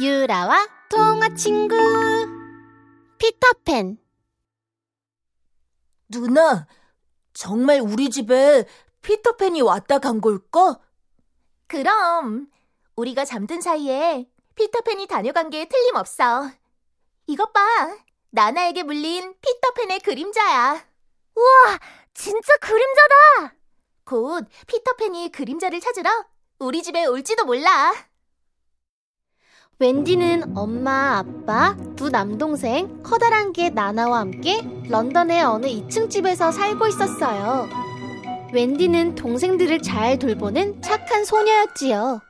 유라와 통화 친구 피터팬 누나, 정말 우리 집에 피터팬이 왔다 간 걸까? 그럼 우리가 잠든 사이에 피터팬이 다녀간 게 틀림없어. 이것 봐. 나나에게 물린 피터팬의 그림자야. 우와, 진짜 그림자다! 곧 피터팬이 그림자를 찾으러 우리 집에 올지도 몰라. 웬디는 엄마, 아빠, 두 남동생, 커다란 개 나나와 함께 런던의 어느 2층 집에서 살고 있었어요. 웬디는 동생들을 잘 돌보는 착한 소녀였지요.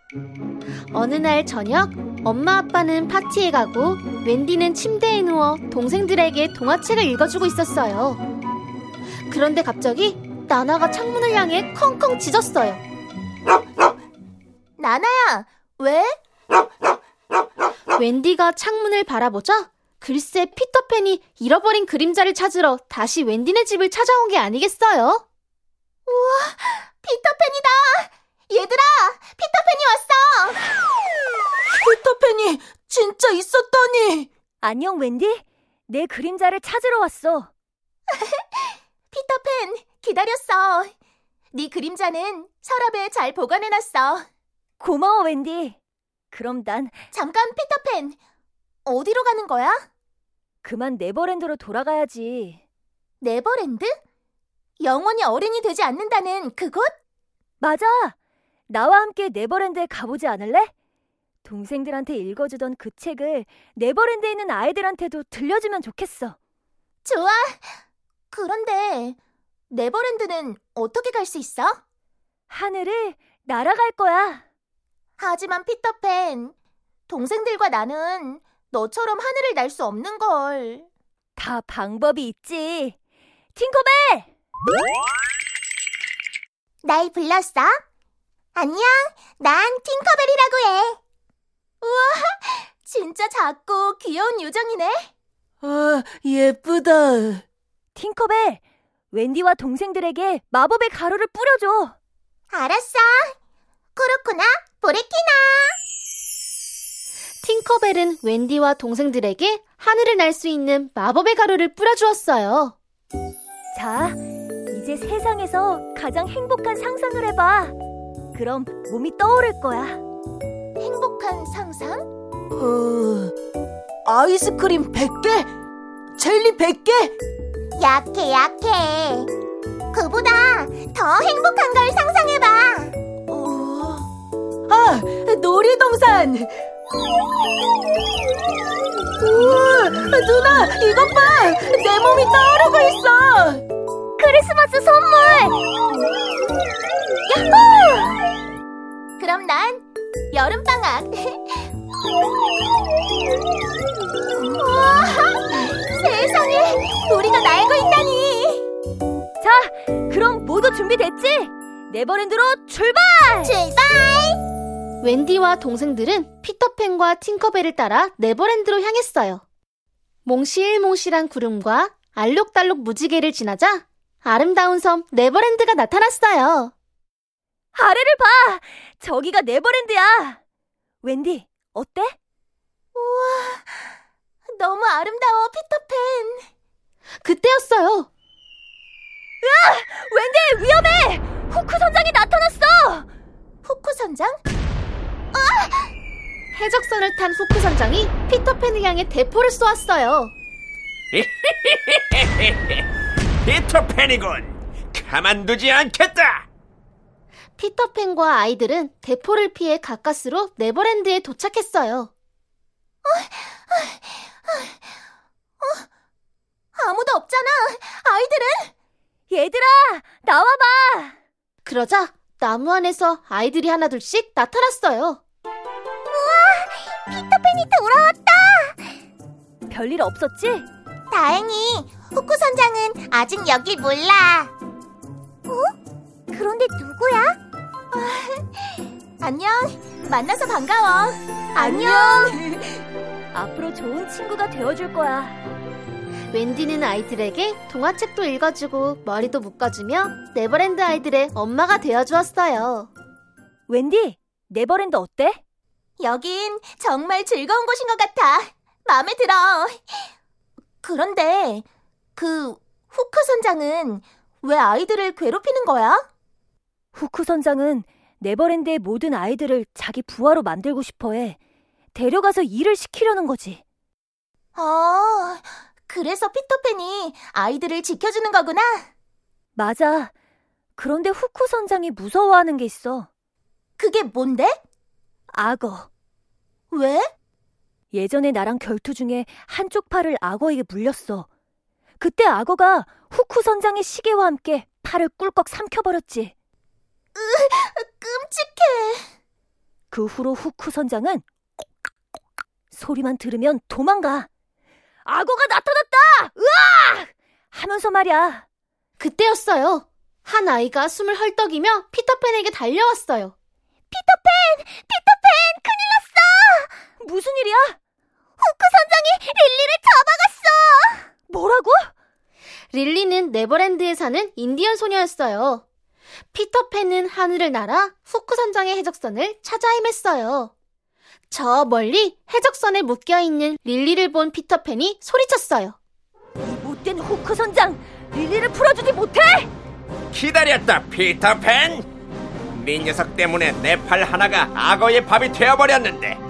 어느 날 저녁, 엄마 아빠는 파티에 가고 웬디는 침대에 누워 동생들에게 동화책을 읽어주고 있었어요. 그런데 갑자기 나나가 창문을 향해 컹컹 짖었어요. 나나야, 왜? 웬디가 창문을 바라보자 글쎄 피터팬이 잃어버린 그림자를 찾으러 다시 웬디네 집을 찾아온 게 아니겠어요? 피터팬이다! 얘들아, 피터팬이 왔어! 피터팬이 진짜 있었다니! 안녕, 웬디. 내 그림자를 찾으러 왔어. 피터팬, 기다렸어. 네 그림자는 서랍에 잘 보관해놨어. 고마워, 웬디. 그럼 난 잠깐, 피터팬. 어디로 가는 거야? 그만 네버랜드로 돌아가야지. 네버랜드? 영원히 어른이 되지 않는다는 그곳? 맞아. 나와 함께 네버랜드에 가보지 않을래? 동생들한테 읽어주던 그 책을 네버랜드에 있는 아이들한테도 들려주면 좋겠어. 좋아. 그런데 네버랜드는 어떻게 갈 수 있어? 하늘을 날아갈 거야. 하지만 피터팬, 동생들과 나는 너처럼 하늘을 날 수 없는 걸. 다 방법이 있지. 팅커벨! 날 불렀어? 안녕, 난 팅커벨이라고 해. 우와, 진짜 작고 귀여운 요정이네. 아, 예쁘다. 팅커벨, 웬디와 동생들에게 마법의 가루를 뿌려줘. 알았어. 코로코나, 보레키나. 팅커벨은 웬디와 동생들에게 하늘을 날 수 있는 마법의 가루를 뿌려주었어요. 자, 이제 세상에서 가장 행복한 상상을 해봐. 그럼 몸이 떠오를 거야. 행복한 상상? 어, 아이스크림 100개? 젤리 100개? 약해, 약해. 그보다 더 행복한 걸 상 놀이동산! 우와, 누나, 이것 봐! 내 몸이 떠오르고 있어! 크리스마스 선물! 그럼 난 여름방학. 우와, 세상에, 우리가 날고 있다니. 자, 그럼 모두 준비됐지? 네버랜드로 출발! 출발! 웬디와 동생들은 피터팬과 팅커벨을 따라 네버랜드로 향했어요. 몽실몽실한 구름과 알록달록 무지개를 지나자 아름다운 섬 네버랜드가 나타났어요. 아래를 봐! 저기가 네버랜드야! 웬디, 어때? 너무 아름다워, 피터팬. 그때였어요. 웬디, 위험해! 후크 선장이 나타났어! 후쿠 선장? 해적 선을 탄 후크 선장이 피터팬을 향해 대포를 쏘았어요. 피터팬이군. 가만두지 않겠다. 피터팬과 아이들은 대포를 피해 가까스로 네버랜드에 도착했어요. 아무도 없잖아. 아이들은? 얘들아, 나와봐! 그러자 나무 안에서 아이들이 하나둘씩 나타났어요. 돌아왔다. 별일 없었지? 다행히 후쿠 선장은 아직 여길 몰라. 어? 그런데 누구야? 안녕. 만나서 반가워. 안녕. 앞으로 좋은 친구가 되어줄 거야. 웬디는 아이들에게 동화책도 읽어주고 머리도 묶어주며 네버랜드 아이들의 엄마가 되어주었어요. 웬디, 네버랜드 어때? 여긴 정말 즐거운 곳인 것 같아. 마음에 들어. 그런데 그 후크 선장은 왜 아이들을 괴롭히는 거야? 후크 선장은 네버랜드의 모든 아이들을 자기 부하로 만들고 싶어 해. 데려가서 일을 시키려는 거지. 아, 그래서 피터팬이 아이들을 지켜주는 거구나. 맞아. 그런데 후크 선장이 무서워하는 게 있어. 그게 뭔데? 악어. 왜? 예전에 나랑 결투 중에 한쪽 팔을 악어에게 물렸어. 그때 악어가 후크 선장의 시계와 함께 팔을 꿀꺽 삼켜버렸지. 끔찍해. 그 후로 후크 선장은 소리만 들으면 도망가. 악어가 나타났다! 으악! 하면서 말이야. 그때였어요. 한 아이가 숨을 헐떡이며 피터팬에게 달려왔어요. 무슨 일이야? 후크 선장이 릴리를 잡아갔어! 뭐라고? 릴리는 네버랜드에 사는 인디언 소녀였어요. 피터팬은 하늘을 날아 후크 선장의 해적선을 찾아 헤맸어요. 저 멀리 해적선에 묶여있는 릴리를 본 피터팬이 소리쳤어요. 못된 후크 선장! 릴리를 풀어주지 못해! 기다렸다, 피터팬! 네 녀석 때문에 내 팔 하나가 악어의 밥이 되어버렸는데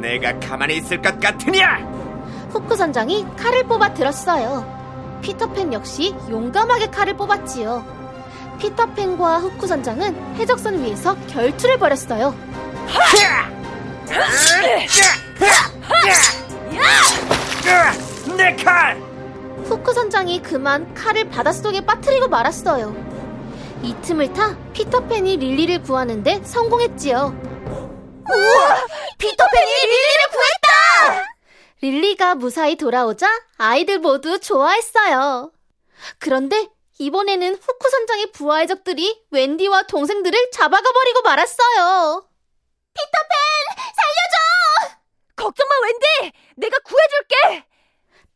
내가 가만히 있을 것 같으냐? 후크 선장이 칼을 뽑아 들었어요. 피터팬 역시 용감하게 칼을 뽑았지요. 피터팬과 후크 선장은 해적선 위에서 결투를 벌였어요. 내 칼! 후크 선장이 그만 칼을 바닷속에 빠뜨리고 말았어요. 이 틈을 타 피터팬이 릴리를 구하는데 성공했지요. 피터팬이 릴리를 구했다! 릴리가 무사히 돌아오자 아이들 모두 좋아했어요. 그런데 이번에는 후크 선장의 부하 해적들이 웬디와 동생들을 잡아가 버리고 말았어요. 걱정 마, 웬디! 내가 구해줄게!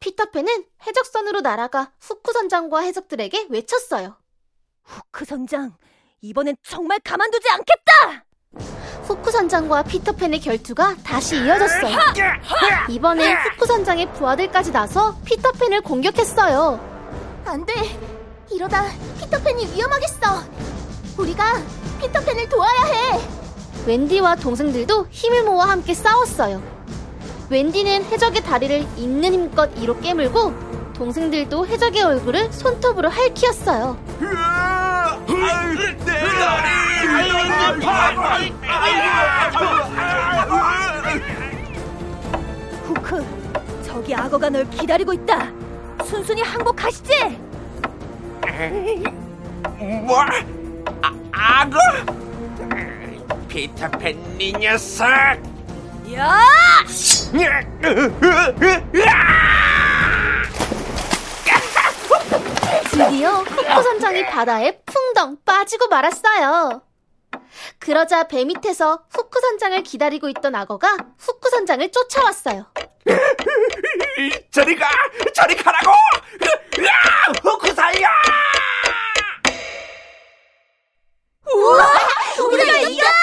피터팬은 해적선으로 날아가 후크 선장과 해적들에게 외쳤어요. 후크 선장, 이번엔 정말 가만두지 않겠다! 후크 선장과 피터팬의 결투가 다시 이어졌어요. 이번엔 후크 선장의 부하들까지 나서 피터팬을 공격했어요. 안 돼. 이러다 피터팬이 위험하겠어. 우리가 피터팬을 도와야 해. 웬디와 동생들도 힘을 모아 함께 싸웠어요. 웬디는 해적의 다리를 있는 힘껏 이로 깨물고 동생들도 해적의 얼굴을 손톱으로 핥히었어요. 후크, 저기 악어가 널 기다리고 있다. 순순히 항복하시지. 뭐? 아, 악어? 피터팬 이 녀석! 야! 드디어 후크 선장이 바다에 풍덩 빠지고 말았어요. 그러자 배 밑에서 후크 선장을 기다리고 있던 악어가 후크 선장을 쫓아왔어요. 저리 가! 저리 가라고! 으아! 후크 살려! 우리가 이겼다!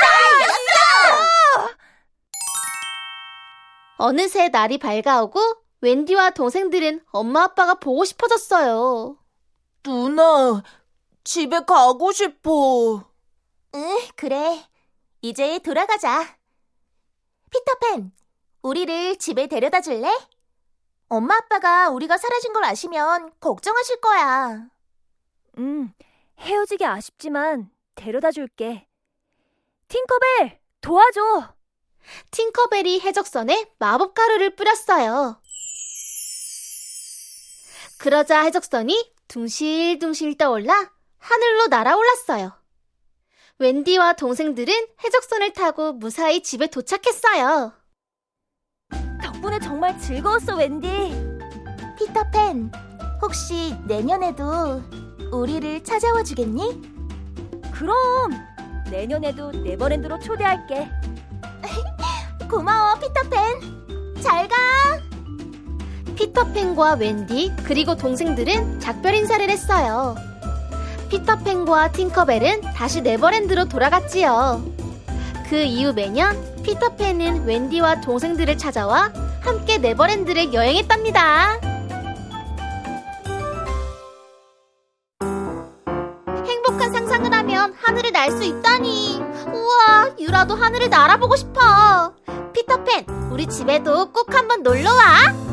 어느새 날이 밝아오고 웬디와 동생들은 엄마 아빠가 보고 싶어졌어요. 누나, 집에 가고 싶어. 응, 그래. 이제 돌아가자. 피터팬, 우리를 집에 데려다 줄래? 엄마 아빠가 우리가 사라진 걸 아시면 걱정하실 거야. 음, 헤어지기 아쉽지만 데려다 줄게. 팅커벨, 도와줘. 팅커벨이 해적선에 마법 가루를 뿌렸어요. 그러자 해적선이 둥실둥실 떠올라 하늘로 날아올랐어요. 웬디와 동생들은 해적선을 타고 무사히 집에 도착했어요. 덕분에 정말 즐거웠어, 웬디. 피터팬, 혹시 내년에도 우리를 찾아와 주겠니? 그럼 내년에도 네버랜드로 초대할게. 고마워, 피터팬. 피터팬과 웬디 그리고 동생들은 작별 인사를 했어요. 피터팬과 팅커벨은 다시 네버랜드로 돌아갔지요. 그 이후 매년 피터팬은 웬디와 동생들을 찾아와 함께 네버랜드를 여행했답니다. 행복한 상상을 하면 하늘을 날 수 있다니. 우와, 유라도 하늘을 날아보고 싶어. 피터팬, 우리 집에도 꼭 한번 놀러 와.